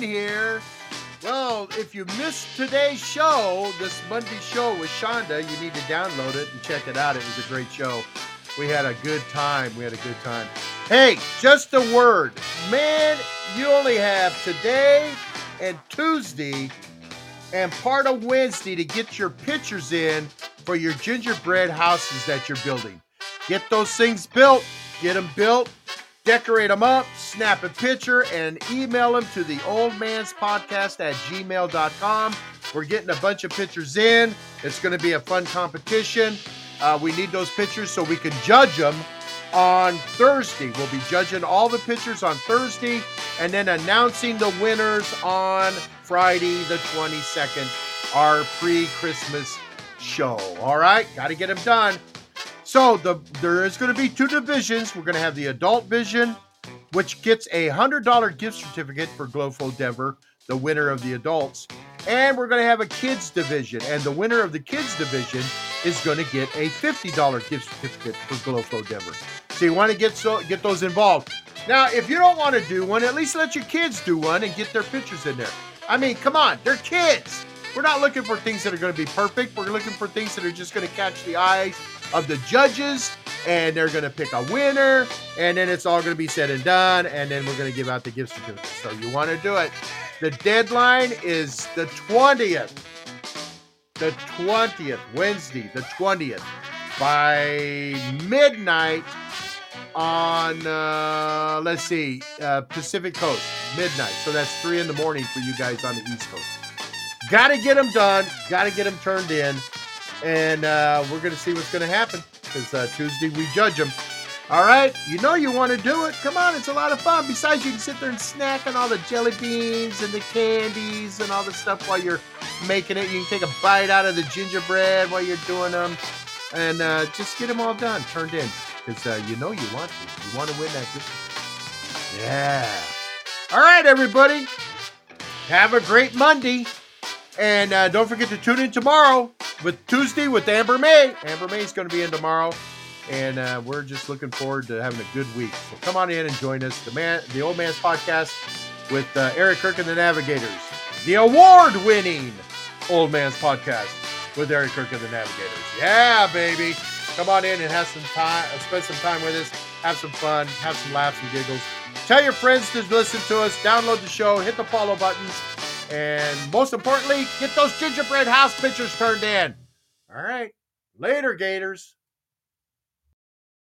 Here. Well, if you missed today's show, this Monday show with Shonda, you need to download it and check it out. It was a great show. We had a good time. We had a good time. Hey, just a word. Man, you only have today and Tuesday and part of Wednesday to get your pictures in for your gingerbread houses that you're building. Get those things built, get them built, decorate them up, snap a picture, and email them to the old man's podcast at gmail.com. We're getting a bunch of pictures in. It's going to be a fun competition. Uh, we need those pictures so we can judge them on Thursday. We'll be judging all the pictures on Thursday and then announcing the winners on Friday, the 22nd, our pre Christmas show. All right, got to get them done. So the there is going to be two divisions. We're going to have the adult vision, which gets a hundred dollar gift certificate for Glowfo Denver, the winner of the adults, and we're going to have a kids division, and the winner of the kids division is going to get a fifty dollar gift certificate for Glowfo Denver. So you want to get so get those involved. Now, if you don't want to do one, at least let your kids do one and get their pictures in there. I mean, come on, they're kids. We're not looking for things that are going to be perfect. We're looking for things that are just going to catch the eyes of the judges and they're going to pick a winner and then it's all going to be said and done and then we're going to give out the gift certificate. So you want to do it. The deadline is the 20th the 20th wednesday the 20th by midnight on uh let's see uh pacific coast midnight. So that's three in the morning for you guys on the east coast. Gotta get them done gotta get them turned in and uh, we're going to see what's going to happen because uh, Tuesday we judge them. All right, you know you want to do it. Come on, it's a lot of fun. Besides, you can sit there and snack on all the jelly beans and the candies and all the stuff while you're making it. You can take a bite out of the gingerbread while you're doing them, and uh, just get them all done, turned in, because uh, you know you want to. You want to win that. Yeah. All right, everybody. Have a great Monday. And uh, don't forget to tune in tomorrow with Tuesday with Amber May. Amber May is going to be in tomorrow, and uh, we're just looking forward to having a good week. So come on in and join us, the man, the Old Man's Podcast with uh, Eric Kirk and the Navigators, the award-winning Old Man's Podcast with Eric Kirk and the Navigators. Yeah, baby, come on in and have some time, spend some time with us, have some fun, have some laughs and giggles. Tell your friends to listen to us, download the show, hit the follow buttons. And most importantly, get those gingerbread house pictures turned in. All right. Later, Gators.